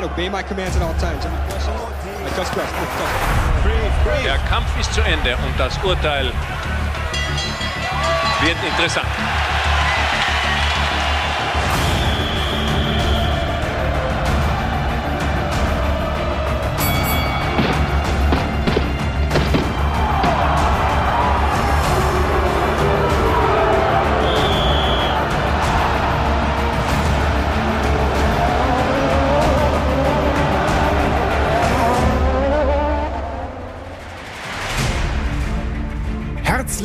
line, obey my commands at all times. Der Kampf ist zu Ende und das Urteil wird interessant.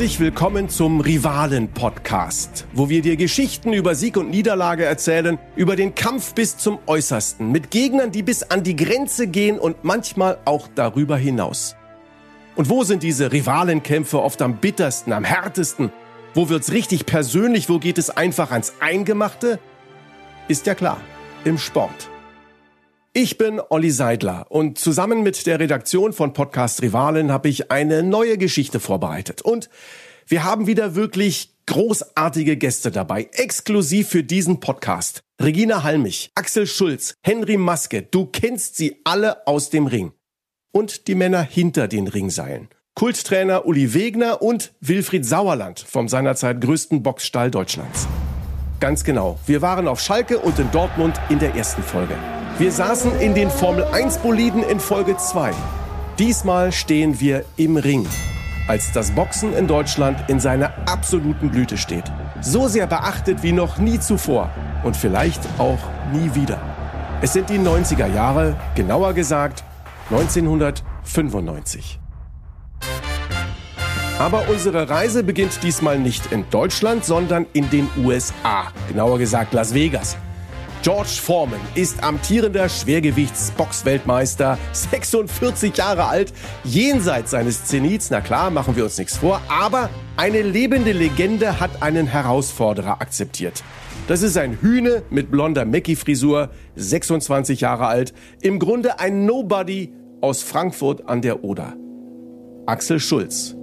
Herzlich willkommen zum Rivalen-Podcast, wo wir dir Geschichten über Sieg und Niederlage erzählen, über den Kampf bis zum Äußersten, mit Gegnern, die bis an die Grenze gehen und manchmal auch darüber hinaus. Und wo sind diese Rivalenkämpfe oft am bittersten, am härtesten? Wo wird's richtig persönlich? Wo geht es einfach ans Eingemachte? Ist ja klar, im Sport. Ich bin Olli Seidler und zusammen mit der Redaktion von Podcast Rivalen habe ich eine neue Geschichte vorbereitet. Und wir haben wieder wirklich großartige Gäste dabei, exklusiv für diesen Podcast. Regina Halmich, Axel Schulz, Henry Maske, du kennst sie alle aus dem Ring. Und die Männer hinter den Ringseilen. Kulttrainer Uli Wegner und Wilfried Sauerland vom seinerzeit größten Boxstall Deutschlands. Ganz genau, wir waren auf Schalke und in Dortmund in der ersten Folge. Wir saßen in den Formel 1 Boliden in Folge 2. Diesmal stehen wir im Ring, als das Boxen in Deutschland in seiner absoluten Blüte steht. So sehr beachtet wie noch nie zuvor und vielleicht auch nie wieder. Es sind die 90er Jahre, genauer gesagt 1995. Aber unsere Reise beginnt diesmal nicht in Deutschland, sondern in den USA, genauer gesagt Las Vegas. George Foreman ist amtierender Schwergewichtsboxweltmeister, 46 Jahre alt, jenseits seines Zenits, na klar, machen wir uns nichts vor, aber eine lebende Legende hat einen Herausforderer akzeptiert. Das ist ein Hühne mit blonder Mackie-Frisur, 26 Jahre alt, im Grunde ein Nobody aus Frankfurt an der Oder. Axel Schulz,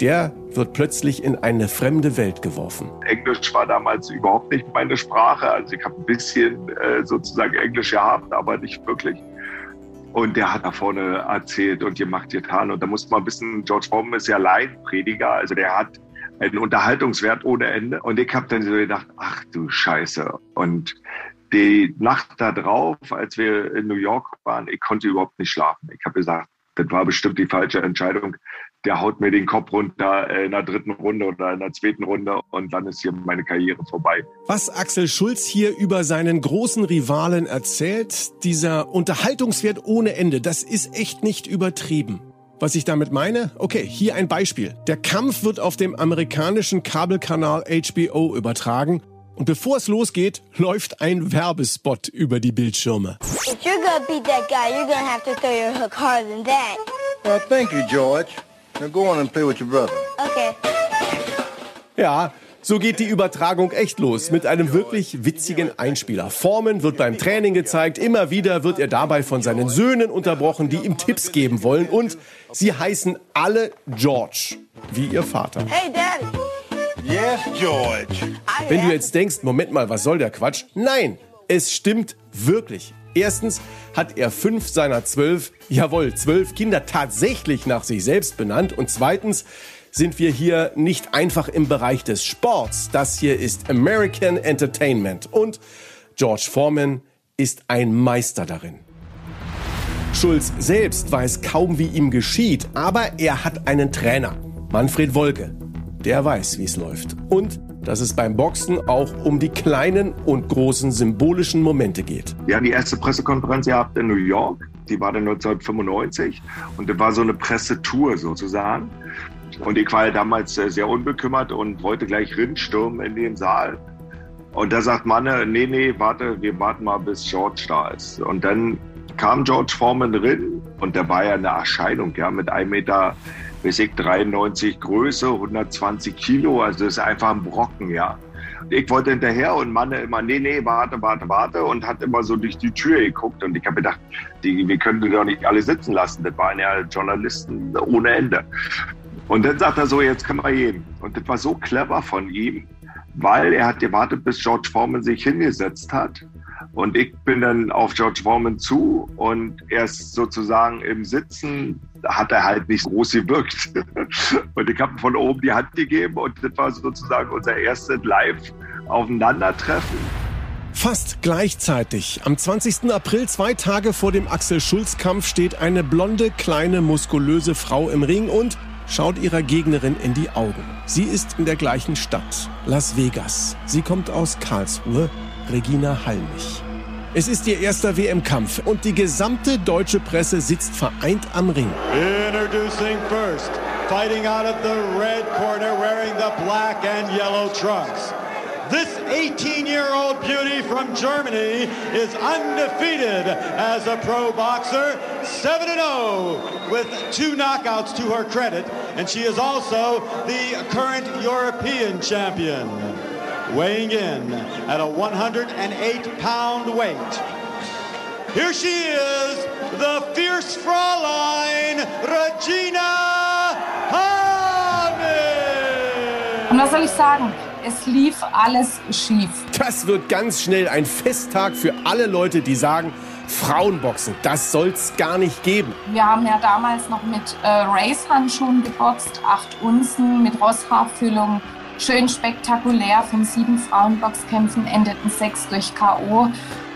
der wird plötzlich in eine fremde Welt geworfen. Englisch war damals überhaupt nicht meine Sprache. Also ich habe ein bisschen äh, sozusagen Englisch gehabt, aber nicht wirklich. Und der hat da vorne erzählt und gemacht, getan. Und da muss man wissen, George Foreman ist ja Laienprediger, also der hat einen Unterhaltungswert ohne Ende. Und ich habe dann so gedacht, ach du Scheiße. Und die Nacht da drauf, als wir in New York waren, ich konnte überhaupt nicht schlafen. Ich habe gesagt, das war bestimmt die falsche Entscheidung der haut mir den Kopf runter äh, in der dritten Runde oder in der zweiten Runde und dann ist hier meine Karriere vorbei. Was Axel Schulz hier über seinen großen Rivalen erzählt, dieser Unterhaltungswert ohne Ende, das ist echt nicht übertrieben. Was ich damit meine? Okay, hier ein Beispiel. Der Kampf wird auf dem amerikanischen Kabelkanal HBO übertragen und bevor es losgeht, läuft ein Werbespot über die Bildschirme. If you're gonna beat that guy, you're gonna have to throw your hook harder than that. Well, thank you, George. Now go on and play with your brother. Okay. Ja, so geht die Übertragung echt los mit einem wirklich witzigen Einspieler. Formen wird beim Training gezeigt, immer wieder wird er dabei von seinen Söhnen unterbrochen, die ihm Tipps geben wollen und sie heißen alle George, wie ihr Vater. Hey Daddy. Yes, George. Wenn du jetzt denkst, Moment mal, was soll der Quatsch? Nein, es stimmt wirklich. Erstens hat er fünf seiner zwölf, jawohl, zwölf Kinder tatsächlich nach sich selbst benannt. Und zweitens sind wir hier nicht einfach im Bereich des Sports. Das hier ist American Entertainment. Und George Foreman ist ein Meister darin. Schulz selbst weiß kaum, wie ihm geschieht, aber er hat einen Trainer, Manfred Wolke. Der weiß, wie es läuft. Und dass es beim Boxen auch um die kleinen und großen symbolischen Momente geht. Haben die erste Pressekonferenz gehabt in New York. Die war dann 1995 und das war so eine Pressetour sozusagen. Und ich war damals sehr unbekümmert und wollte gleich rinstürmen in den Saal. Und da sagt Manne, nee, nee, warte, wir warten mal, bis George da ist. Und dann kam George Foreman drin und der war ja eine Erscheinung, ja, mit einem Meter ich, 93 Größe, 120 Kilo, also das ist einfach ein Brocken, ja. Ich wollte hinterher und Mann immer, nee, nee, warte, warte, warte und hat immer so durch die Tür geguckt und ich habe gedacht, die, wir können die doch nicht alle sitzen lassen. Das waren ja Journalisten ohne Ende. Und dann sagt er so, jetzt können wir gehen. Und das war so clever von ihm, weil er hat gewartet, bis George Foreman sich hingesetzt hat Und ich bin dann auf George Foreman zu und erst sozusagen im Sitzen hat er halt nicht groß gewirkt. Und ich habe von oben die Hand gegeben und das war sozusagen unser erstes Live-Aufeinandertreffen. Fast gleichzeitig, am 20. April, zwei Tage vor dem Axel-Schulz-Kampf, steht eine blonde, kleine, muskulöse Frau im Ring und schaut ihrer Gegnerin in die Augen. Sie ist in der gleichen Stadt, Las Vegas. Sie kommt aus Karlsruhe, Regina Hallmich. Es ist ihr erster WM-Kampf und die gesamte deutsche Presse sitzt vereint am Ring. Introducing first, fighting out of the red corner, wearing the black and yellow trunks. This 18-year-old beauty from Germany is undefeated as a pro boxer, 7-0 with two knockouts to her credit, and she is also the current European champion weighing in at a 108-pound weight. Here she is, the fierce Fraulein Regina Hamel. Und was soll ich sagen? Es lief alles schief. Das wird ganz schnell ein Festtag für alle Leute, die sagen, Frauenboxen, das soll's gar nicht geben. Wir haben ja damals noch mit äh, Race-Handschuhen geboxt, acht Unzen mit Rosshaarfüllung schön spektakulär. Von sieben Frauenboxkämpfen endeten sechs durch K.O.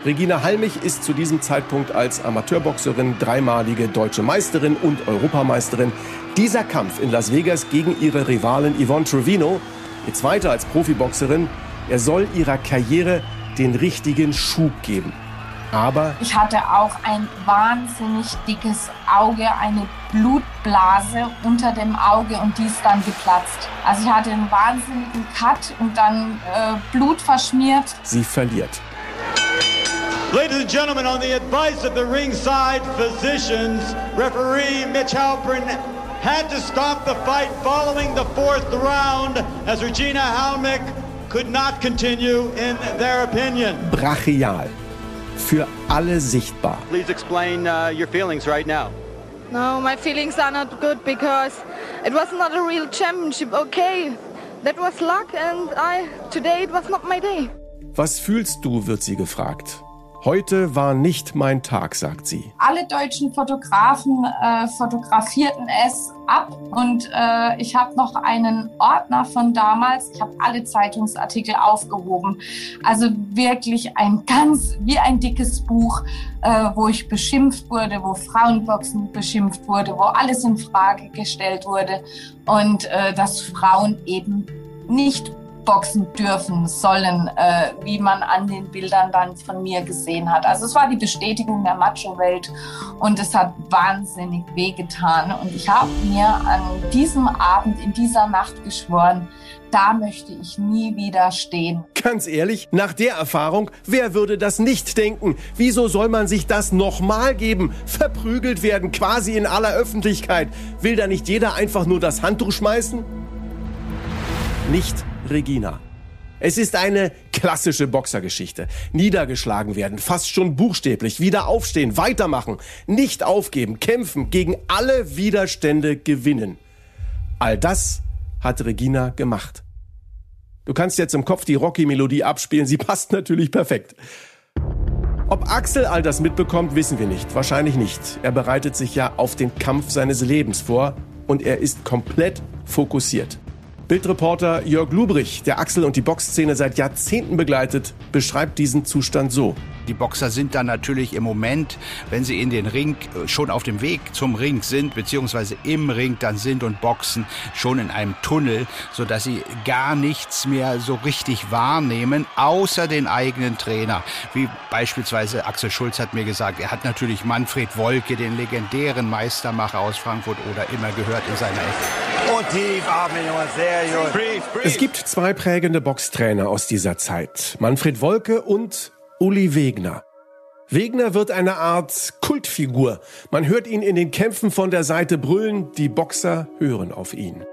Regina Halmich ist zu diesem Zeitpunkt als Amateurboxerin dreimalige deutsche Meisterin und Europameisterin. Dieser Kampf in Las Vegas gegen ihre Rivalin Yvonne Trevino, ihr zweiter als Profiboxerin, er soll ihrer Karriere den richtigen Schub geben. Aber ich hatte auch ein wahnsinnig dickes Auge, eine Blutblase unter dem Auge und die ist dann geplatzt. Also ich hatte einen wahnsinnigen Cut und dann äh, Blut verschmiert. Sie verliert. Ladies and gentlemen, on the advice of the ringside physicians, referee Mitch Halpern had to stop the fight following the fourth round as Regina Halmick could not continue in their opinion. Brachial für alle sichtbar. Please explain uh, your feelings right now. No, my feelings are not good because it was not a real championship. Okay, that was luck and I today it was not my day. Was fühlst du, wird sie gefragt. Heute war nicht mein Tag, sagt sie. Alle deutschen Fotografen äh, fotografierten es ab und äh, ich habe noch einen Ordner von damals. Ich habe alle Zeitungsartikel aufgehoben. Also wirklich ein ganz wie ein dickes Buch, äh, wo ich beschimpft wurde, wo Frauenboxen beschimpft wurde, wo alles in Frage gestellt wurde und äh, dass Frauen eben nicht boxen dürfen, sollen, äh, wie man an den Bildern dann von mir gesehen hat. Also es war die Bestätigung der Macho-Welt und es hat wahnsinnig wehgetan. Und ich habe mir an diesem Abend, in dieser Nacht geschworen, da möchte ich nie wieder stehen. Ganz ehrlich, nach der Erfahrung, wer würde das nicht denken? Wieso soll man sich das nochmal geben? Verprügelt werden, quasi in aller Öffentlichkeit. Will da nicht jeder einfach nur das Handtuch schmeißen? Nicht Regina. Es ist eine klassische Boxergeschichte. Niedergeschlagen werden, fast schon buchstäblich, wieder aufstehen, weitermachen, nicht aufgeben, kämpfen, gegen alle Widerstände gewinnen. All das hat Regina gemacht. Du kannst jetzt im Kopf die Rocky-Melodie abspielen, sie passt natürlich perfekt. Ob Axel all das mitbekommt, wissen wir nicht. Wahrscheinlich nicht. Er bereitet sich ja auf den Kampf seines Lebens vor und er ist komplett fokussiert. Bildreporter Jörg Lubrich, der Axel und die Boxszene seit Jahrzehnten begleitet, beschreibt diesen Zustand so. Die Boxer sind dann natürlich im Moment, wenn sie in den Ring äh, schon auf dem Weg zum Ring sind, beziehungsweise im Ring dann sind und boxen, schon in einem Tunnel, sodass sie gar nichts mehr so richtig wahrnehmen, außer den eigenen Trainer. Wie beispielsweise Axel Schulz hat mir gesagt, er hat natürlich Manfred Wolke, den legendären Meistermacher aus Frankfurt oder immer gehört in seiner Ecke. Und tief atmen, Junge, sehr. Es gibt zwei prägende Boxtrainer aus dieser Zeit. Manfred Wolke und Uli Wegner. Wegner wird eine Art Kultfigur. Man hört ihn in den Kämpfen von der Seite brüllen, die Boxer hören auf ihn.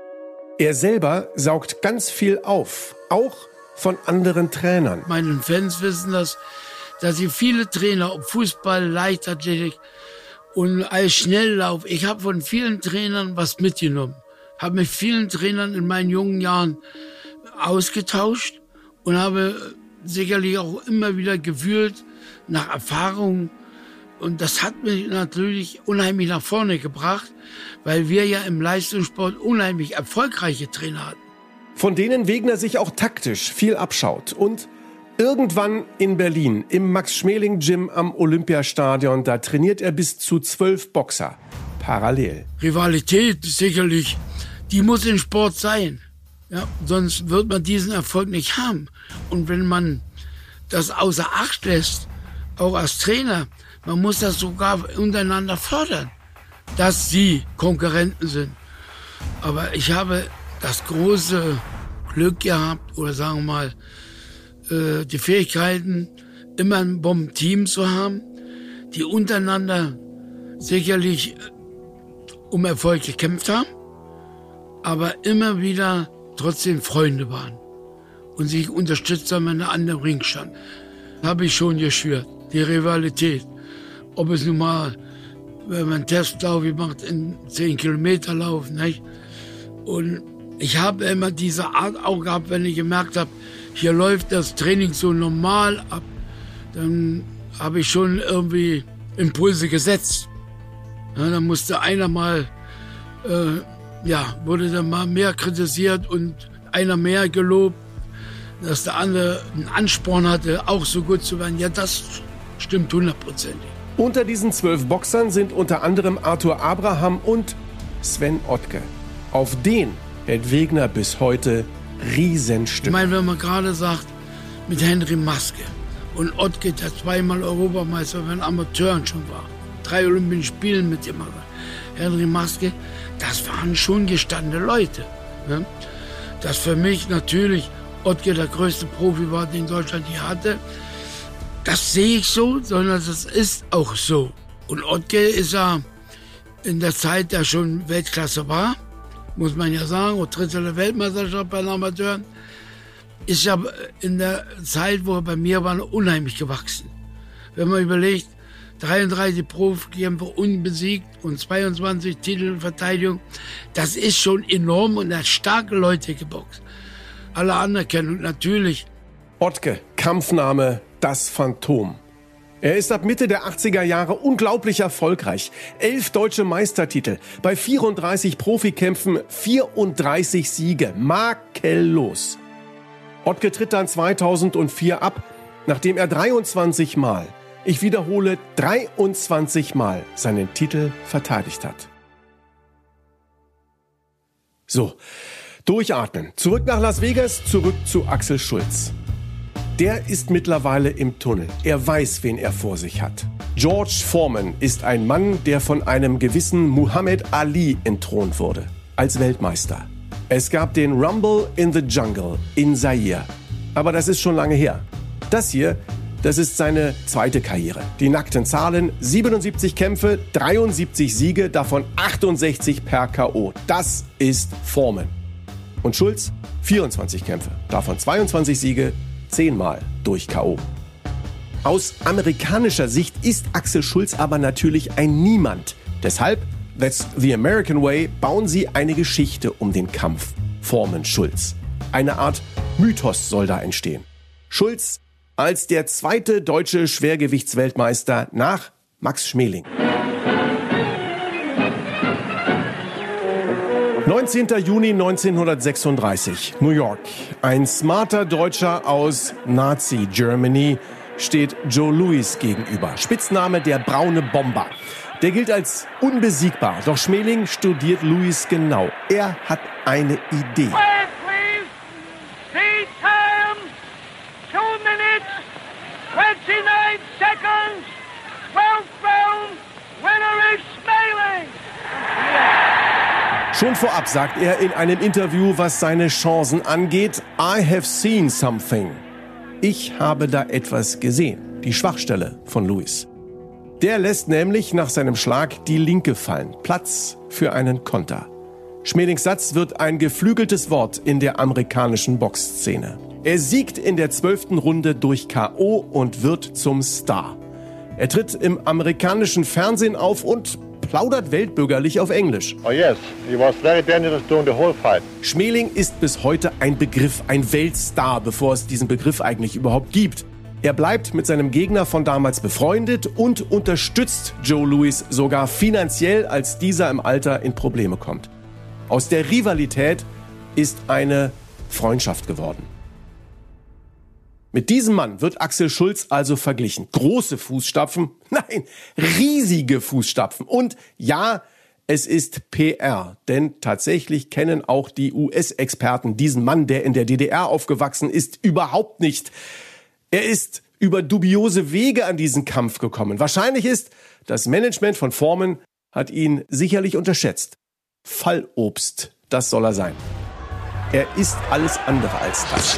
Er selber saugt ganz viel auf, auch von anderen Trainern. Meine Fans wissen das, dass ich viele Trainer, ob Fußball, Leichtathletik und als Schnelllauf, ich habe von vielen Trainern was mitgenommen. Habe mit vielen Trainern in meinen jungen Jahren ausgetauscht und habe sicherlich auch immer wieder gefühlt nach Erfahrung. Und das hat mich natürlich unheimlich nach vorne gebracht, weil wir ja im Leistungssport unheimlich erfolgreiche Trainer hatten. Von denen Wegner sich auch taktisch viel abschaut. Und irgendwann in Berlin im Max-Schmeling-Gym am Olympiastadion, da trainiert er bis zu zwölf Boxer. Parallel. Rivalität sicherlich, die muss im Sport sein. Ja, sonst wird man diesen Erfolg nicht haben. Und wenn man das außer Acht lässt, auch als Trainer, man muss das sogar untereinander fördern, dass sie Konkurrenten sind. Aber ich habe das große Glück gehabt, oder sagen wir mal, äh, die Fähigkeiten, immer ein Bombenteam zu haben, die untereinander sicherlich äh, um Erfolg gekämpft haben, aber immer wieder trotzdem Freunde waren und sich unterstützt haben, wenn der andere Ring stand. Habe ich schon geschwört. Die Rivalität. Ob es nun mal, wenn man Testlauf macht, in 10 Kilometer Lauf, nicht? Und ich habe immer diese Art auch gehabt, wenn ich gemerkt habe, hier läuft das Training so normal ab, dann habe ich schon irgendwie Impulse gesetzt. Ja, dann musste einer mal äh, ja, wurde dann mal mehr kritisiert und einer mehr gelobt, dass der andere einen Ansporn hatte, auch so gut zu werden. Ja, das stimmt hundertprozentig. Unter diesen zwölf Boxern sind unter anderem Arthur Abraham und Sven Ottke. Auf den hält Wegner bis heute Riesenstück. Ich meine, wenn man gerade sagt, mit Henry Maske und Ottke, der zweimal Europameister bei den Amateuren schon war, drei Olympischen Spielen mit ihm, Henry Maske, das waren schon gestandene Leute. Ne? Dass für mich natürlich Ottke der größte Profi war, den Deutschland hier hatte, das sehe ich so, sondern das ist auch so. Und Ottke ist ja in der Zeit, der schon Weltklasse war, muss man ja sagen, und dritte der Weltmeisterschaft bei den Amateuren, ist ja in der Zeit, wo er bei mir war, unheimlich gewachsen. Wenn man überlegt, 33 Profikämpfer unbesiegt und 22 Titelverteidigung. Das ist schon enorm und er hat starke Leute geboxt. Alle Anerkennung natürlich. Ottke, Kampfname Das Phantom. Er ist ab Mitte der 80er Jahre unglaublich erfolgreich. Elf deutsche Meistertitel, bei 34 Profikämpfen 34 Siege, makellos. Ottke tritt dann 2004 ab, nachdem er 23 Mal ich wiederhole, 23 Mal seinen Titel verteidigt hat. So, durchatmen. Zurück nach Las Vegas, zurück zu Axel Schulz. Der ist mittlerweile im Tunnel. Er weiß, wen er vor sich hat. George Foreman ist ein Mann, der von einem gewissen Muhammad Ali entthront wurde. Als Weltmeister. Es gab den Rumble in the Jungle in Zaire. Aber das ist schon lange her. Das hier das ist seine zweite Karriere. Die nackten Zahlen, 77 Kämpfe, 73 Siege, davon 68 per KO. Das ist Formen. Und Schulz, 24 Kämpfe, davon 22 Siege, 10 Mal durch KO. Aus amerikanischer Sicht ist Axel Schulz aber natürlich ein Niemand. Deshalb, that's the American way, bauen sie eine Geschichte um den Kampf Formen Schulz. Eine Art Mythos soll da entstehen. Schulz als der zweite deutsche Schwergewichtsweltmeister nach Max Schmeling. 19. Juni 1936, New York. Ein smarter Deutscher aus Nazi Germany steht Joe Louis gegenüber. Spitzname der braune Bomber. Der gilt als unbesiegbar. Doch Schmeling studiert Louis genau. Er hat eine Idee. Schon vorab sagt er in einem Interview, was seine Chancen angeht, I have seen something. Ich habe da etwas gesehen. Die Schwachstelle von Louis. Der lässt nämlich nach seinem Schlag die Linke fallen. Platz für einen Konter. Schmelings Satz wird ein geflügeltes Wort in der amerikanischen Boxszene. Er siegt in der zwölften Runde durch K.O. und wird zum Star. Er tritt im amerikanischen Fernsehen auf und plaudert weltbürgerlich auf Englisch. Oh yes, he was very dangerous during the whole fight. Schmeling ist bis heute ein Begriff, ein Weltstar, bevor es diesen Begriff eigentlich überhaupt gibt. Er bleibt mit seinem Gegner von damals befreundet und unterstützt Joe Louis sogar finanziell, als dieser im Alter in Probleme kommt. Aus der Rivalität ist eine Freundschaft geworden. Mit diesem Mann wird Axel Schulz also verglichen. Große Fußstapfen, nein, riesige Fußstapfen. Und ja, es ist PR, denn tatsächlich kennen auch die US-Experten diesen Mann, der in der DDR aufgewachsen ist, überhaupt nicht. Er ist über dubiose Wege an diesen Kampf gekommen. Wahrscheinlich ist, das Management von Formen hat ihn sicherlich unterschätzt. Fallobst, das soll er sein. Er ist alles andere als das.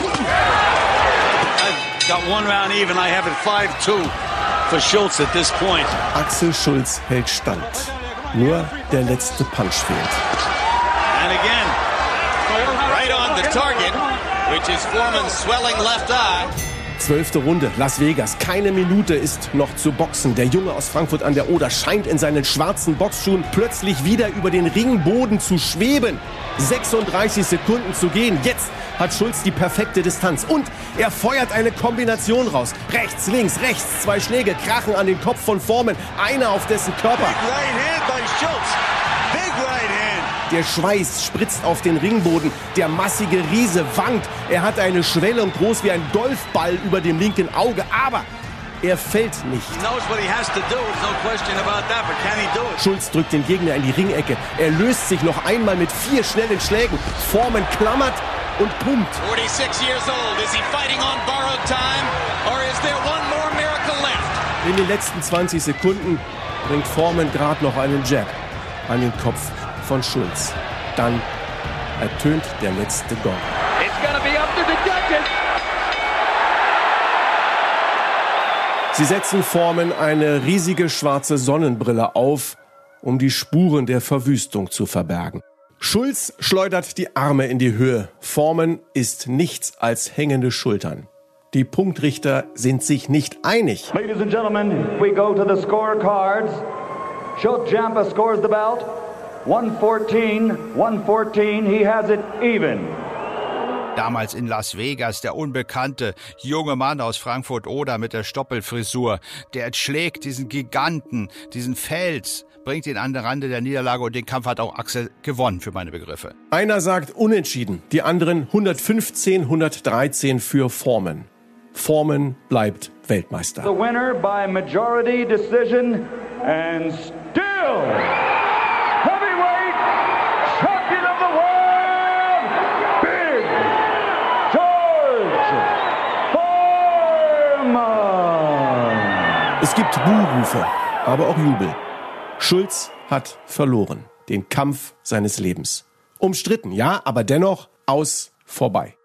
Got one round even. I have it 5-2 for Schultz at this point. Axel Schulz hält stand. Nur der letzte Punch fehlt. And again, right on the target, which is Foreman's swelling left eye. Zwölfte Runde, Las Vegas. Keine Minute ist noch zu boxen. Der Junge aus Frankfurt an der Oder scheint in seinen schwarzen Boxschuhen plötzlich wieder über den Ringboden zu schweben. 36 Sekunden zu gehen. Jetzt hat Schulz die perfekte Distanz. Und er feuert eine Kombination raus. Rechts, links, rechts. Zwei Schläge krachen an den Kopf von Formen. Einer auf dessen Körper. Big right hand by Schultz. Der Schweiß spritzt auf den Ringboden. Der massige Riese wankt. Er hat eine Schwellung groß wie ein Golfball über dem linken Auge. Aber er fällt nicht. Schulz drückt den Gegner in die Ringecke. Er löst sich noch einmal mit vier schnellen Schlägen. Formen klammert und pumpt. 46 years old. Is he fighting on borrowed time? Or is there one more miracle left? In den letzten 20 Sekunden bringt Forman gerade noch einen Jab an den Kopf von Schulz. Dann ertönt der letzte Gong. It's gonna be up to the judges. Sie setzen Formen eine riesige schwarze Sonnenbrille auf, um die Spuren der Verwüstung zu verbergen. Schulz schleudert die Arme in die Höhe. Formen ist nichts als hängende Schultern. Die Punktrichter sind sich nicht einig. Ladies and gentlemen, we go to the scorecards. Schultz Jampa scores the belt. 114, 114. He has it even. Damals in Las Vegas der unbekannte junge Mann aus Frankfurt Oder mit der Stoppelfrisur, der schlägt diesen Giganten, diesen Fels, bringt ihn an den Rande der Niederlage und den Kampf hat auch Axel gewonnen für meine Begriffe. Einer sagt unentschieden, die anderen 115, 113 für Formen. Formen bleibt Weltmeister. The winner by majority decision and still gibt Buhrufe, aber auch Jubel. Schulz hat verloren. Den Kampf seines Lebens. Umstritten, ja, aber dennoch aus vorbei.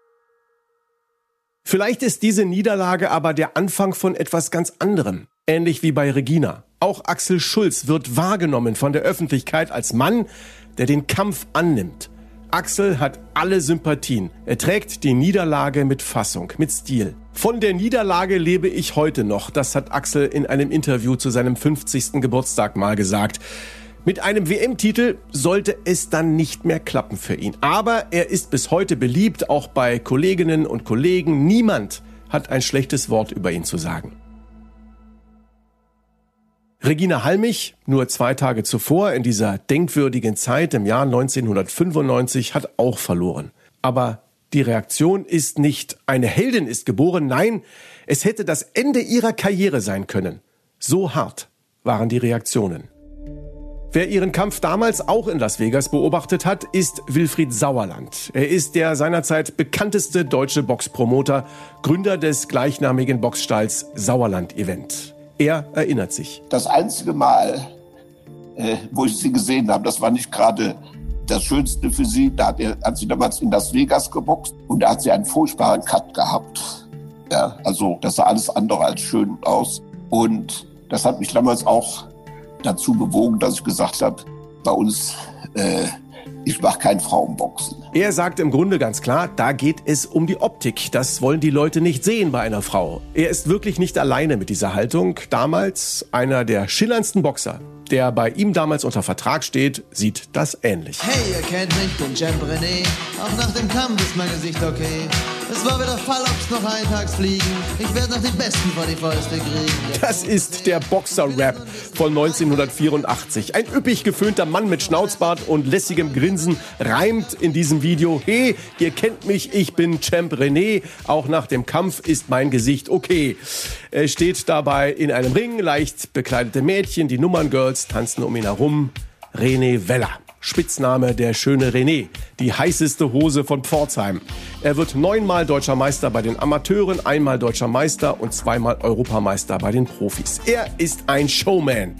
Vielleicht ist diese Niederlage aber der Anfang von etwas ganz anderem. Ähnlich wie bei Regina. Auch Axel Schulz wird wahrgenommen von der Öffentlichkeit als Mann, der den Kampf annimmt. Axel hat alle Sympathien. Er trägt die Niederlage mit Fassung, mit Stil. Von der Niederlage lebe ich heute noch, das hat Axel in einem Interview zu seinem 50. Geburtstag mal gesagt. Mit einem WM-Titel sollte es dann nicht mehr klappen für ihn. Aber er ist bis heute beliebt, auch bei Kolleginnen und Kollegen. Niemand hat ein schlechtes Wort über ihn zu sagen. Regina Halmich, nur zwei Tage zuvor in dieser denkwürdigen Zeit im Jahr 1995, hat auch verloren. Aber die Reaktion ist nicht eine Heldin ist geboren, nein, es hätte das Ende ihrer Karriere sein können. So hart waren die Reaktionen. Wer ihren Kampf damals auch in Las Vegas beobachtet hat, ist Wilfried Sauerland. Er ist der seinerzeit bekannteste deutsche Boxpromoter, Gründer des gleichnamigen Boxstalls Sauerland Event. Er erinnert sich. Das einzige Mal, äh, wo ich sie gesehen habe, das war nicht gerade das Schönste für sie. Da hat, er, hat sie damals in Las Vegas geboxt und da hat sie einen furchtbaren Cut gehabt. Ja, also das sah alles andere als schön aus. Und das hat mich damals auch dazu bewogen, dass ich gesagt habe, bei uns äh, ich mache kein Frauenboxen. Er sagt im Grunde ganz klar, da geht es um die Optik. Das wollen die Leute nicht sehen bei einer Frau. Er ist wirklich nicht alleine mit dieser Haltung. Damals einer der schillerndsten Boxer, der bei ihm damals unter Vertrag steht, sieht das ähnlich. Hey, ihr kennt mich, den Champ René. Auch nach dem Kampf ist mein Gesicht okay. Es war wieder Fallops noch eintagsfliegen. Ich werde noch die Besten vor die Fäuste kriegen. Das ist der Boxer-Rap von 1984. Ein üppig geföhnter Mann mit Schnauzbart und lässigem Grinsen reimt in diesem Video. Hey, ihr kennt mich, ich bin Champ René. Auch nach dem Kampf ist mein Gesicht okay. Er steht dabei in einem Ring, leicht bekleidete Mädchen, die Nummerngirls tanzen um ihn herum. René Weller. Spitzname der schöne René, die heißeste Hose von Pforzheim. Er wird neunmal deutscher Meister bei den Amateuren, einmal deutscher Meister und zweimal Europameister bei den Profis. Er ist ein Showman.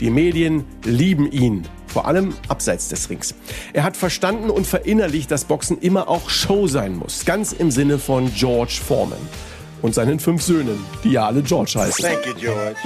Die Medien lieben ihn, vor allem abseits des Rings. Er hat verstanden und verinnerlicht, dass Boxen immer auch Show sein muss, ganz im Sinne von George Foreman und seinen fünf Söhnen, die ja alle George heißen. Thank you, George.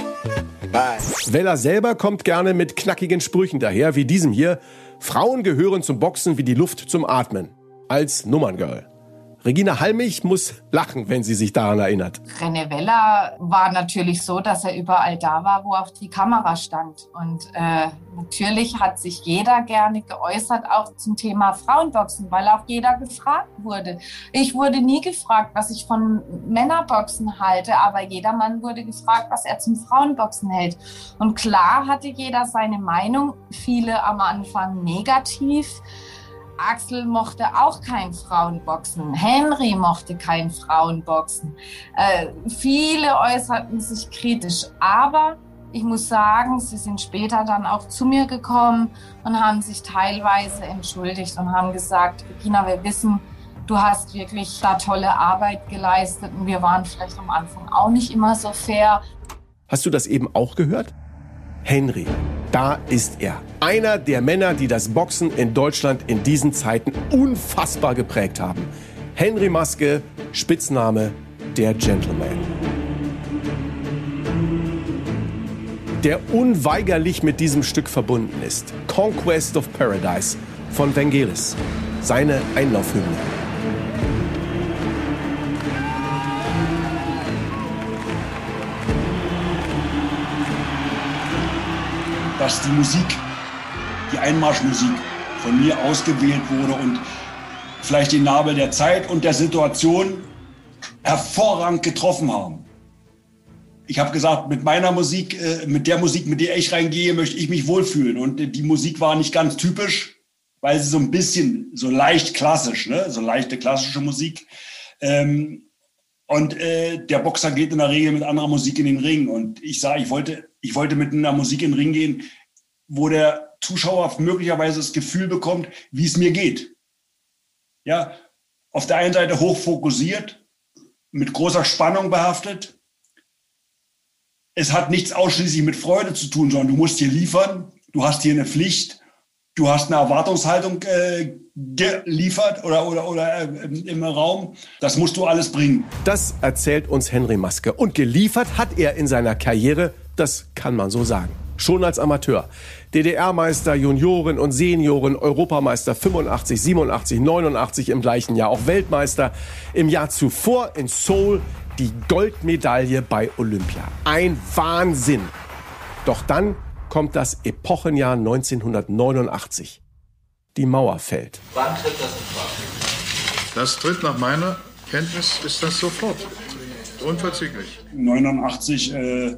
Bye. Weller selber kommt gerne mit knackigen Sprüchen daher, wie diesem hier. Frauen gehören zum Boxen wie die Luft zum Atmen. Als Nummerngirl. Regina Halmich muss lachen, wenn sie sich daran erinnert. René Weller war natürlich so, dass er überall da war, wo auch die Kamera stand. Und äh, natürlich hat sich jeder gerne geäußert, auch zum Thema Frauenboxen, weil auch jeder gefragt wurde. Ich wurde nie gefragt, was ich von Männerboxen halte, aber jeder Mann wurde gefragt, was er zum Frauenboxen hält. Und klar hatte jeder seine Meinung, viele am Anfang negativ. Axel mochte auch kein Frauenboxen. Henry mochte kein Frauenboxen. Äh, viele äußerten sich kritisch, aber ich muss sagen, sie sind später dann auch zu mir gekommen und haben sich teilweise entschuldigt und haben gesagt, Regina, wir wissen, du hast wirklich da tolle Arbeit geleistet und wir waren vielleicht am Anfang auch nicht immer so fair. Hast du das eben auch gehört? Henry, da ist er. Einer der Männer, die das Boxen in Deutschland in diesen Zeiten unfassbar geprägt haben. Henry Maske, Spitzname der Gentleman. Der unweigerlich mit diesem Stück verbunden ist. Conquest of Paradise von Vangelis. Seine Einlaufhymne. Dass die Musik, die Einmarschmusik von mir ausgewählt wurde und vielleicht den Nabel der Zeit und der Situation hervorragend getroffen haben. Ich habe gesagt, mit meiner Musik, äh, mit der Musik, mit der ich reingehe, möchte ich mich wohlfühlen. Und die Musik war nicht ganz typisch, weil sie so ein bisschen so leicht klassisch, ne? so leichte klassische Musik. Ähm, und äh, der Boxer geht in der Regel mit anderer Musik in den Ring. Und ich sage, ich wollte, ich wollte mit einer Musik in den Ring gehen, wo der Zuschauer möglicherweise das Gefühl bekommt, wie es mir geht. Ja, auf der einen Seite hoch fokussiert, mit großer Spannung behaftet. Es hat nichts ausschließlich mit Freude zu tun, sondern du musst hier liefern. Du hast hier eine Pflicht. Du hast eine Erwartungshaltung äh, geliefert oder, oder, oder äh, im Raum. Das musst du alles bringen. Das erzählt uns Henry Maske. Und geliefert hat er in seiner Karriere, das kann man so sagen. Schon als Amateur. DDR-Meister, Junioren und Senioren, Europameister 85, 87, 89 im gleichen Jahr, auch Weltmeister. Im Jahr zuvor in Seoul die Goldmedaille bei Olympia. Ein Wahnsinn. Doch dann kommt das Epochenjahr 1989. Die Mauer fällt. Wann tritt das in Frage? Das tritt nach meiner Kenntnis ist das sofort. Unverzüglich. 89, äh,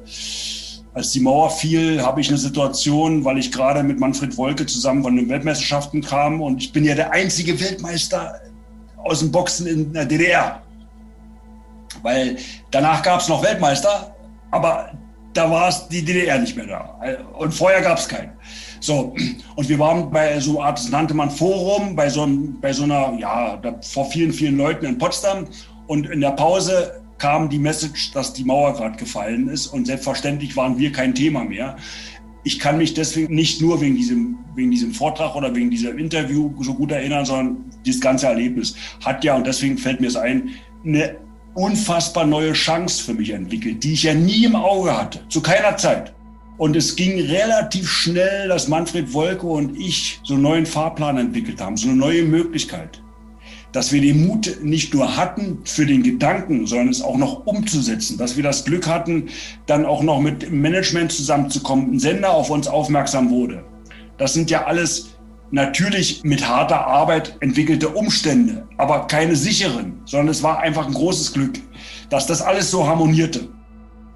als die Mauer fiel, habe ich eine Situation, weil ich gerade mit Manfred Wolke zusammen von den Weltmeisterschaften kam und ich bin ja der einzige Weltmeister aus dem Boxen in der DDR. Weil danach gab es noch Weltmeister, aber da war es die DDR nicht mehr da. Und vorher gab es keinen. So, und wir waren bei so einer Art, das nannte man Forum, bei so, bei so einer, ja, vor vielen, vielen Leuten in Potsdam. Und in der Pause kam die Message, dass die Mauer gerade gefallen ist. Und selbstverständlich waren wir kein Thema mehr. Ich kann mich deswegen nicht nur wegen diesem, wegen diesem Vortrag oder wegen diesem Interview so gut erinnern, sondern das ganze Erlebnis hat ja, und deswegen fällt mir es ein, eine unfassbar neue Chance für mich entwickelt, die ich ja nie im Auge hatte, zu keiner Zeit. Und es ging relativ schnell, dass Manfred Wolke und ich so einen neuen Fahrplan entwickelt haben, so eine neue Möglichkeit. Dass wir den Mut nicht nur hatten für den Gedanken, sondern es auch noch umzusetzen. Dass wir das Glück hatten, dann auch noch mit Management zusammenzukommen, ein Sender auf uns aufmerksam wurde. Das sind ja alles natürlich mit harter Arbeit entwickelte Umstände, aber keine sicheren, sondern es war einfach ein großes Glück, dass das alles so harmonierte.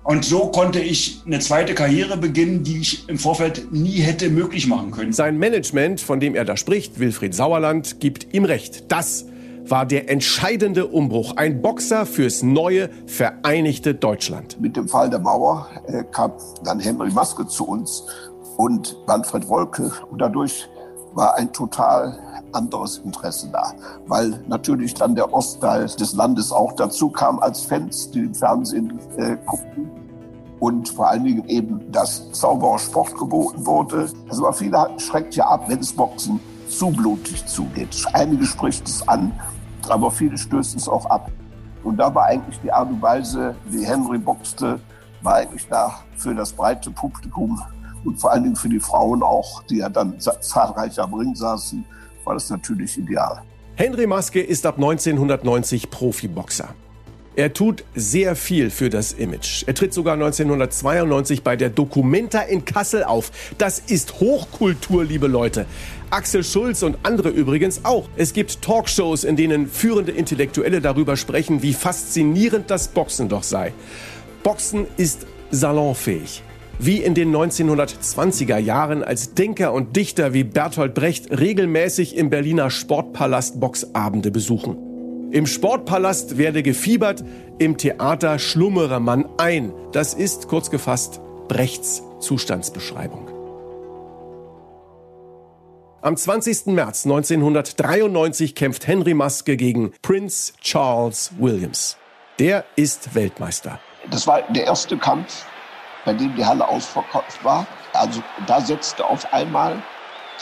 Und so konnte ich eine zweite Karriere beginnen, die ich im Vorfeld nie hätte möglich machen können. Sein Management, von dem er da spricht, Wilfried Sauerland, gibt ihm recht. Das war der entscheidende Umbruch. Ein Boxer fürs neue, vereinigte Deutschland. Mit dem Fall der Mauer äh, kam dann Henry Maske zu uns und Manfred Wolke. Und dadurch war ein total anderes Interesse da, weil natürlich dann der Ostteil des Landes auch dazu kam als Fans, die im Fernsehen äh, guckten und vor allen Dingen eben das sauberer Sport geboten wurde. Also viele schreckt ja ab, wenn es Boxen zu blutig zugeht. Einige spricht es an, aber viele stößt es auch ab. Und da war eigentlich die Art und Weise, wie Henry boxte, war eigentlich da für das breite Publikum und vor allen Dingen für die Frauen auch, die ja dann zahlreich am Ring saßen, war das natürlich ideal. Henry Maske ist ab 1990 Profiboxer. Er tut sehr viel für das Image. Er tritt sogar 1992 bei der Documenta in Kassel auf. Das ist Hochkultur, liebe Leute. Axel Schulz und andere übrigens auch. Es gibt Talkshows, in denen führende Intellektuelle darüber sprechen, wie faszinierend das Boxen doch sei. Boxen ist salonfähig wie in den 1920er Jahren, als Denker und Dichter wie Bertolt Brecht regelmäßig im Berliner Sportpalast Boxabende besuchen. Im Sportpalast werde gefiebert, im Theater schlummere man ein. Das ist kurz gefasst Brechts Zustandsbeschreibung. Am 20. März 1993 kämpft Henry Maske gegen Prince Charles Williams. Der ist Weltmeister. Das war der erste Kampf bei dem die Halle ausverkauft war. Also da setzte auf einmal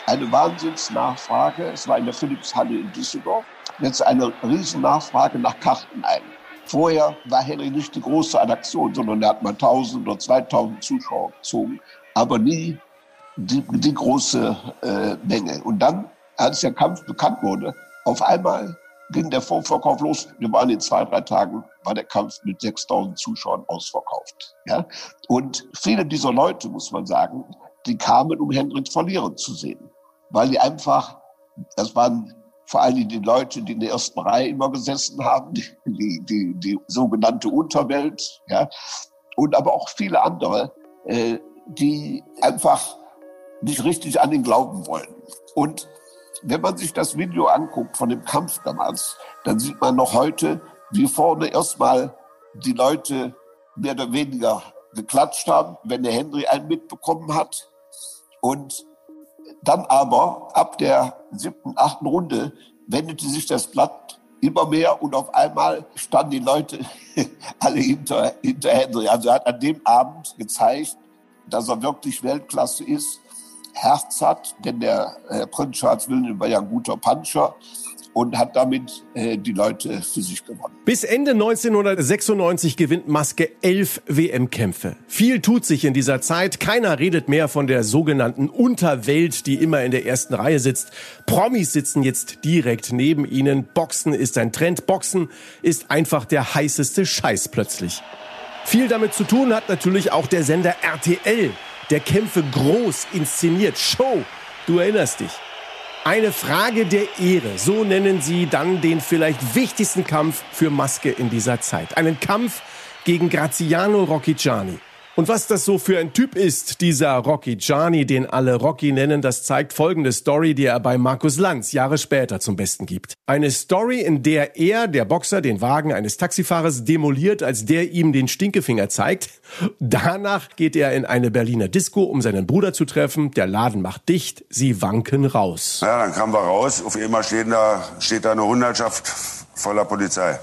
eine Wahnsinnsnachfrage, es war in der Philipshalle in Düsseldorf, jetzt eine Riesennachfrage nach Karten ein. Vorher war Henry nicht die große Attraktion, sondern er hat mal 1000 oder 2000 Zuschauer gezogen, aber nie die, die große äh, Menge. Und dann, als der Kampf bekannt wurde, auf einmal ging der Vorverkauf los. Wir waren in zwei, drei Tagen, war der Kampf mit 6000 Zuschauern ausverkauft. Ja? Und viele dieser Leute, muss man sagen, die kamen, um Hendrik verlieren zu sehen. Weil die einfach, das waren vor allem die Leute, die in der ersten Reihe immer gesessen haben, die, die, die, die sogenannte Unterwelt, ja, und aber auch viele andere, äh, die einfach nicht richtig an ihn glauben wollen. Und wenn man sich das Video anguckt von dem Kampf damals, dann sieht man noch heute, wie vorne erstmal die Leute mehr oder weniger geklatscht haben, wenn der Henry einen mitbekommen hat. Und dann aber ab der siebten, achten Runde wendete sich das Blatt immer mehr und auf einmal standen die Leute alle hinter, hinter Henry. Also er hat an dem Abend gezeigt, dass er wirklich Weltklasse ist Herz hat, denn der äh, Prinz Charles William war ja ein guter Puncher und hat damit äh, die Leute für sich gewonnen. Bis Ende 1996 gewinnt Maske elf WM-Kämpfe. Viel tut sich in dieser Zeit. Keiner redet mehr von der sogenannten Unterwelt, die immer in der ersten Reihe sitzt. Promis sitzen jetzt direkt neben ihnen. Boxen ist ein Trend. Boxen ist einfach der heißeste Scheiß plötzlich. Viel damit zu tun hat natürlich auch der Sender RTL der Kämpfe groß inszeniert. Show, du erinnerst dich. Eine Frage der Ehre, so nennen sie dann den vielleicht wichtigsten Kampf für Maske in dieser Zeit. Einen Kampf gegen Graziano Rocchigiani. Und was das so für ein Typ ist, dieser Rocky Gianni, den alle Rocky nennen, das zeigt folgende Story, die er bei Markus Lanz Jahre später zum Besten gibt. Eine Story, in der er, der Boxer, den Wagen eines Taxifahrers demoliert, als der ihm den Stinkefinger zeigt. Danach geht er in eine Berliner Disco, um seinen Bruder zu treffen. Der Laden macht dicht, sie wanken raus. Ja, dann kamen wir raus. Auf einmal steht da, steht da eine Hundertschaft voller Polizei.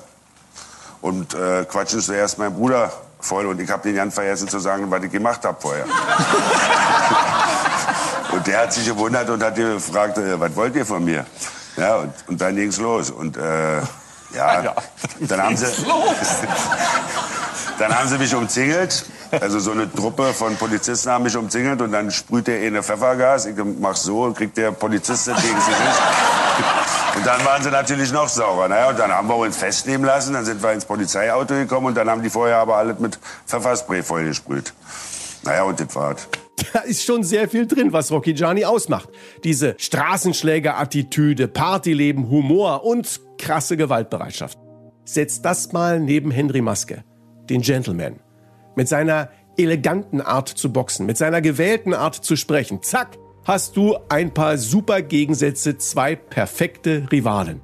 Und äh, quatschen zuerst mein Bruder voll und ich habe den Jan vergessen zu sagen, was ich gemacht habe vorher. und der hat sich gewundert und hat gefragt, äh, was wollt ihr von mir? Ja, und, und dann ging's los. Und äh, ja, ja dann haben sie. dann haben sie mich umzingelt. Also so eine Truppe von Polizisten haben mich umzingelt und dann sprüht der eine Pfeffergas. Ich mach so und kriegt der Polizist gegen sich. Und dann waren sie natürlich noch saurer. Naja, und dann haben wir uns festnehmen lassen. Dann sind wir ins Polizeiauto gekommen und dann haben die vorher aber alles mit Pfefferspray vollgesprüht. Naja, und das war's. Da ist schon sehr viel drin, was Rocky Gianni ausmacht. Diese Straßenschläger-Attitüde, Partyleben, Humor und krasse Gewaltbereitschaft. Setzt das mal neben Henry Maske, den Gentleman. Mit seiner eleganten Art zu boxen, mit seiner gewählten Art zu sprechen. Zack, hast du ein paar super Gegensätze, zwei perfekte Rivalen.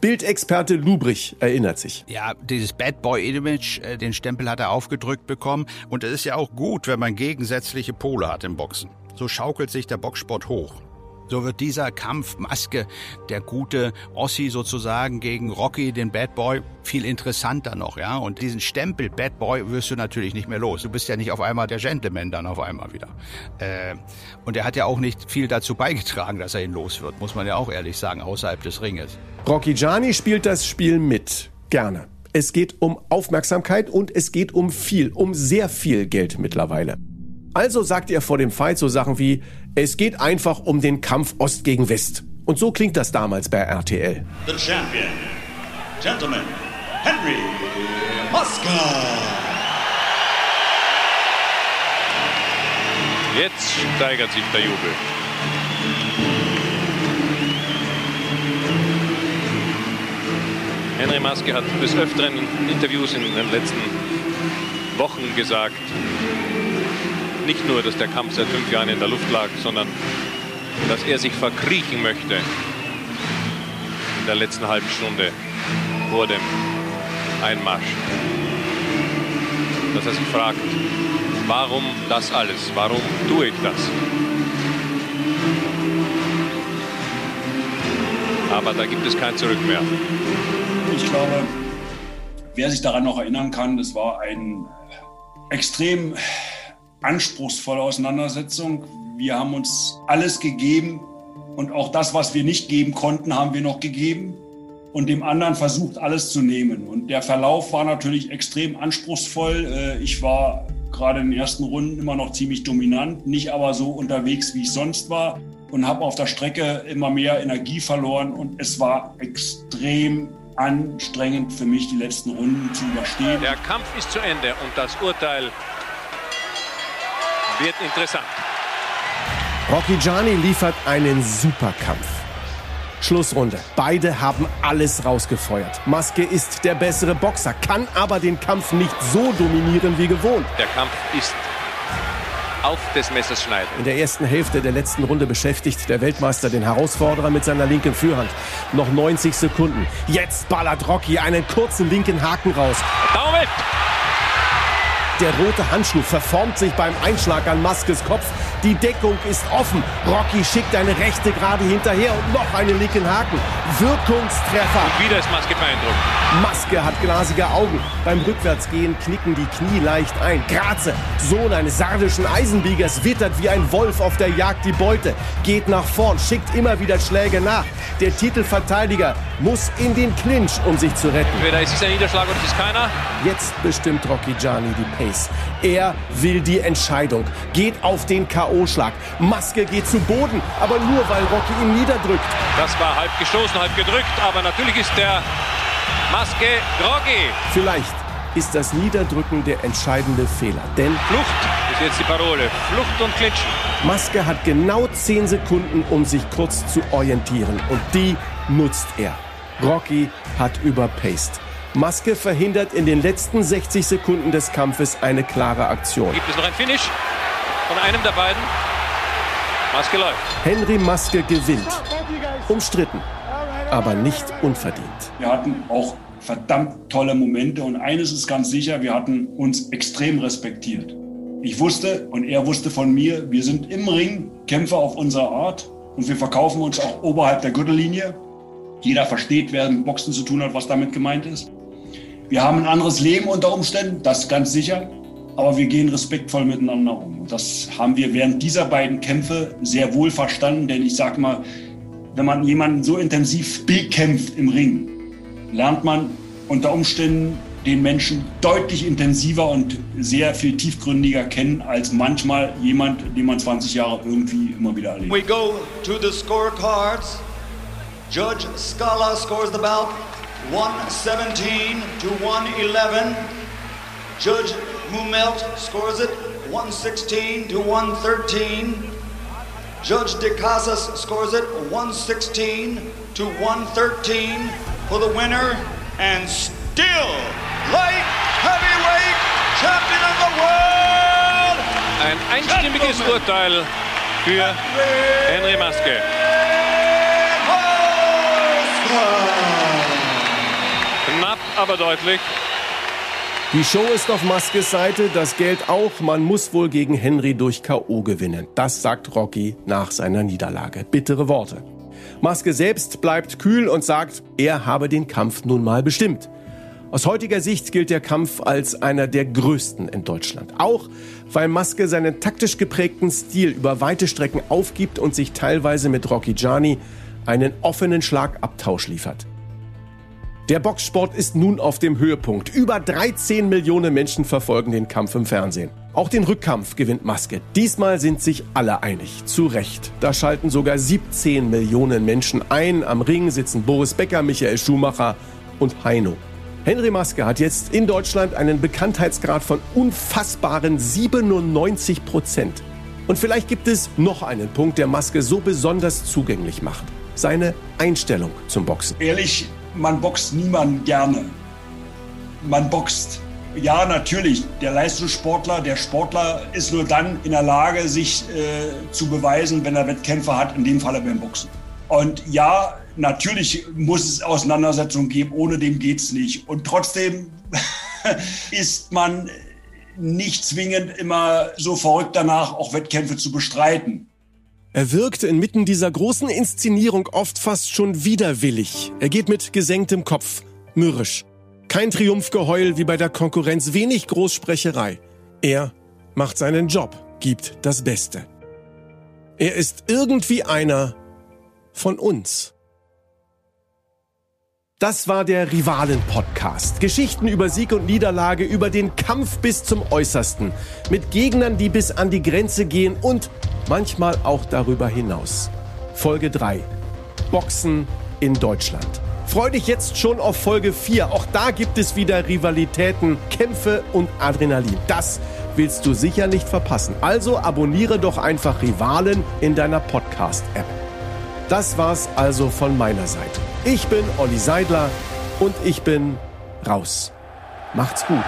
Bildexperte Lubrich erinnert sich. Ja, dieses Bad Boy Image, äh, den Stempel hat er aufgedrückt bekommen. Und es ist ja auch gut, wenn man gegensätzliche Pole hat im Boxen. So schaukelt sich der Boxsport hoch. So wird dieser Kampf Maske, der gute Ossi sozusagen gegen Rocky, den Bad Boy, viel interessanter noch, ja. Und diesen Stempel Bad Boy wirst du natürlich nicht mehr los. Du bist ja nicht auf einmal der Gentleman dann auf einmal wieder. Äh, und er hat ja auch nicht viel dazu beigetragen, dass er ihn los wird, muss man ja auch ehrlich sagen, außerhalb des Ringes. Rocky Gianni spielt das Spiel mit. Gerne. Es geht um Aufmerksamkeit und es geht um viel, um sehr viel Geld mittlerweile. Also sagt er vor dem Fight so Sachen wie, es geht einfach um den Kampf Ost gegen West. Und so klingt das damals bei RTL. The champion, gentlemen, Henry Maska. Jetzt steigert sich der Jubel. Henry Maske hat des Öfteren in Interviews in den letzten Wochen gesagt, nicht nur, dass der Kampf seit fünf Jahren in der Luft lag, sondern dass er sich verkriechen möchte in der letzten halben Stunde vor dem Einmarsch. Dass er sich fragt, warum das alles? Warum tue ich das? Aber da gibt es kein Zurück mehr. Ich glaube, wer sich daran noch erinnern kann, das war ein extrem anspruchsvolle Auseinandersetzung. Wir haben uns alles gegeben und auch das, was wir nicht geben konnten, haben wir noch gegeben und dem anderen versucht, alles zu nehmen. Und der Verlauf war natürlich extrem anspruchsvoll. Äh, ich war gerade in den ersten Runden immer noch ziemlich dominant, nicht aber so unterwegs, wie ich sonst war und habe auf der Strecke immer mehr Energie verloren und es war extrem anstrengend für mich, die letzten Runden zu überstehen. Der Kampf ist zu Ende und das Urteil wird interessant. Rocky Gianni liefert einen Superkampf. Schlussrunde. Beide haben alles rausgefeuert. Maske ist der bessere Boxer, kann aber den Kampf nicht so dominieren wie gewohnt. Der Kampf ist auf des Messers schneiden. In der ersten Hälfte der letzten Runde beschäftigt der Weltmeister den Herausforderer mit seiner linken Fürhand. Noch 90 Sekunden. Jetzt ballert Rocky einen kurzen linken Haken raus. Daumen! Der rote Handschuh verformt sich beim Einschlag an Maskes Kopf. Die Deckung ist offen. Rocky schickt eine rechte gerade hinterher und noch einen linken Haken. Wirkungstreffer. Und wieder ist Maske beeindruckt. Maske hat glasige Augen. Beim Rückwärtsgehen knicken die Knie leicht ein. Graze, Sohn eines sardischen Eisenbiegers, wittert wie ein Wolf auf der Jagd die Beute. Geht nach vorn, schickt immer wieder Schläge nach. Der Titelverteidiger muss in den Clinch, um sich zu retten. Entweder ist es ein Niederschlag oder es ist keiner. Jetzt bestimmt Rocky Gianni die Pace. Er will die Entscheidung, geht auf den K.O.-Schlag. Maske geht zu Boden, aber nur weil Rocky ihn niederdrückt. Das war halb gestoßen, halb gedrückt, aber natürlich ist der Maske groggy. Vielleicht ist das Niederdrücken der entscheidende Fehler, denn Flucht ist jetzt die Parole. Flucht und Klitschen. Maske hat genau 10 Sekunden, um sich kurz zu orientieren und die nutzt er. Rocky hat überpaced. Maske verhindert in den letzten 60 Sekunden des Kampfes eine klare Aktion. Gibt es noch ein Finish von einem der beiden? Maske läuft. Henry Maske gewinnt. Umstritten, aber nicht unverdient. Wir hatten auch verdammt tolle Momente und eines ist ganz sicher, wir hatten uns extrem respektiert. Ich wusste und er wusste von mir, wir sind im Ring Kämpfer auf unsere Art und wir verkaufen uns auch oberhalb der Gürtellinie. Jeder versteht, wer mit Boxen zu tun hat, was damit gemeint ist. Wir haben ein anderes Leben unter Umständen, das ganz sicher, aber wir gehen respektvoll miteinander um. Und das haben wir während dieser beiden Kämpfe sehr wohl verstanden, denn ich sage mal, wenn man jemanden so intensiv bekämpft im Ring, lernt man unter Umständen den Menschen deutlich intensiver und sehr viel tiefgründiger kennen als manchmal jemand, den man 20 Jahre irgendwie immer wieder erlebt. We go to the scorecards. Judge Scala scores the bout 117 to 111. Judge Mumelt scores it 116 to 113. Judge De Casas scores it 116 to 113 for the winner and still light heavyweight champion of the world. Ein einstimmiges Urteil für Henry Maske. Knapp, aber deutlich. Die Show ist auf Maskes Seite, das Geld auch. Man muss wohl gegen Henry durch K.O. gewinnen. Das sagt Rocky nach seiner Niederlage. Bittere Worte. Maske selbst bleibt kühl und sagt, er habe den Kampf nun mal bestimmt. Aus heutiger Sicht gilt der Kampf als einer der größten in Deutschland. Auch weil Maske seinen taktisch geprägten Stil über weite Strecken aufgibt und sich teilweise mit Rocky Gianni einen offenen Schlagabtausch liefert. Der Boxsport ist nun auf dem Höhepunkt. Über 13 Millionen Menschen verfolgen den Kampf im Fernsehen. Auch den Rückkampf gewinnt Maske. Diesmal sind sich alle einig. Zu Recht. Da schalten sogar 17 Millionen Menschen ein. Am Ring sitzen Boris Becker, Michael Schumacher und Heino. Henry Maske hat jetzt in Deutschland einen Bekanntheitsgrad von unfassbaren 97 Prozent. Und vielleicht gibt es noch einen Punkt, der Maske so besonders zugänglich macht. Seine Einstellung zum Boxen. Ehrlich, man boxt niemand gerne. Man boxt. Ja, natürlich, der Leistungssportler, der Sportler ist nur dann in der Lage, sich äh, zu beweisen, wenn er Wettkämpfe hat, in dem Falle beim Boxen. Und ja, natürlich muss es Auseinandersetzungen geben, ohne dem geht's nicht. Und trotzdem ist man nicht zwingend immer so verrückt danach, auch Wettkämpfe zu bestreiten. Er wirkt inmitten dieser großen Inszenierung oft fast schon widerwillig. Er geht mit gesenktem Kopf, mürrisch. Kein Triumphgeheul wie bei der Konkurrenz, wenig Großsprecherei. Er macht seinen Job, gibt das Beste. Er ist irgendwie einer von uns. Das war der Rivalen-Podcast. Geschichten über Sieg und Niederlage, über den Kampf bis zum Äußersten. Mit Gegnern, die bis an die Grenze gehen und manchmal auch darüber hinaus. Folge 3. Boxen in Deutschland. Freu dich jetzt schon auf Folge 4. Auch da gibt es wieder Rivalitäten, Kämpfe und Adrenalin. Das willst du sicher nicht verpassen. Also abonniere doch einfach Rivalen in deiner Podcast-App. Das war's also von meiner Seite. Ich bin Olli Seidler und ich bin raus. Macht's gut.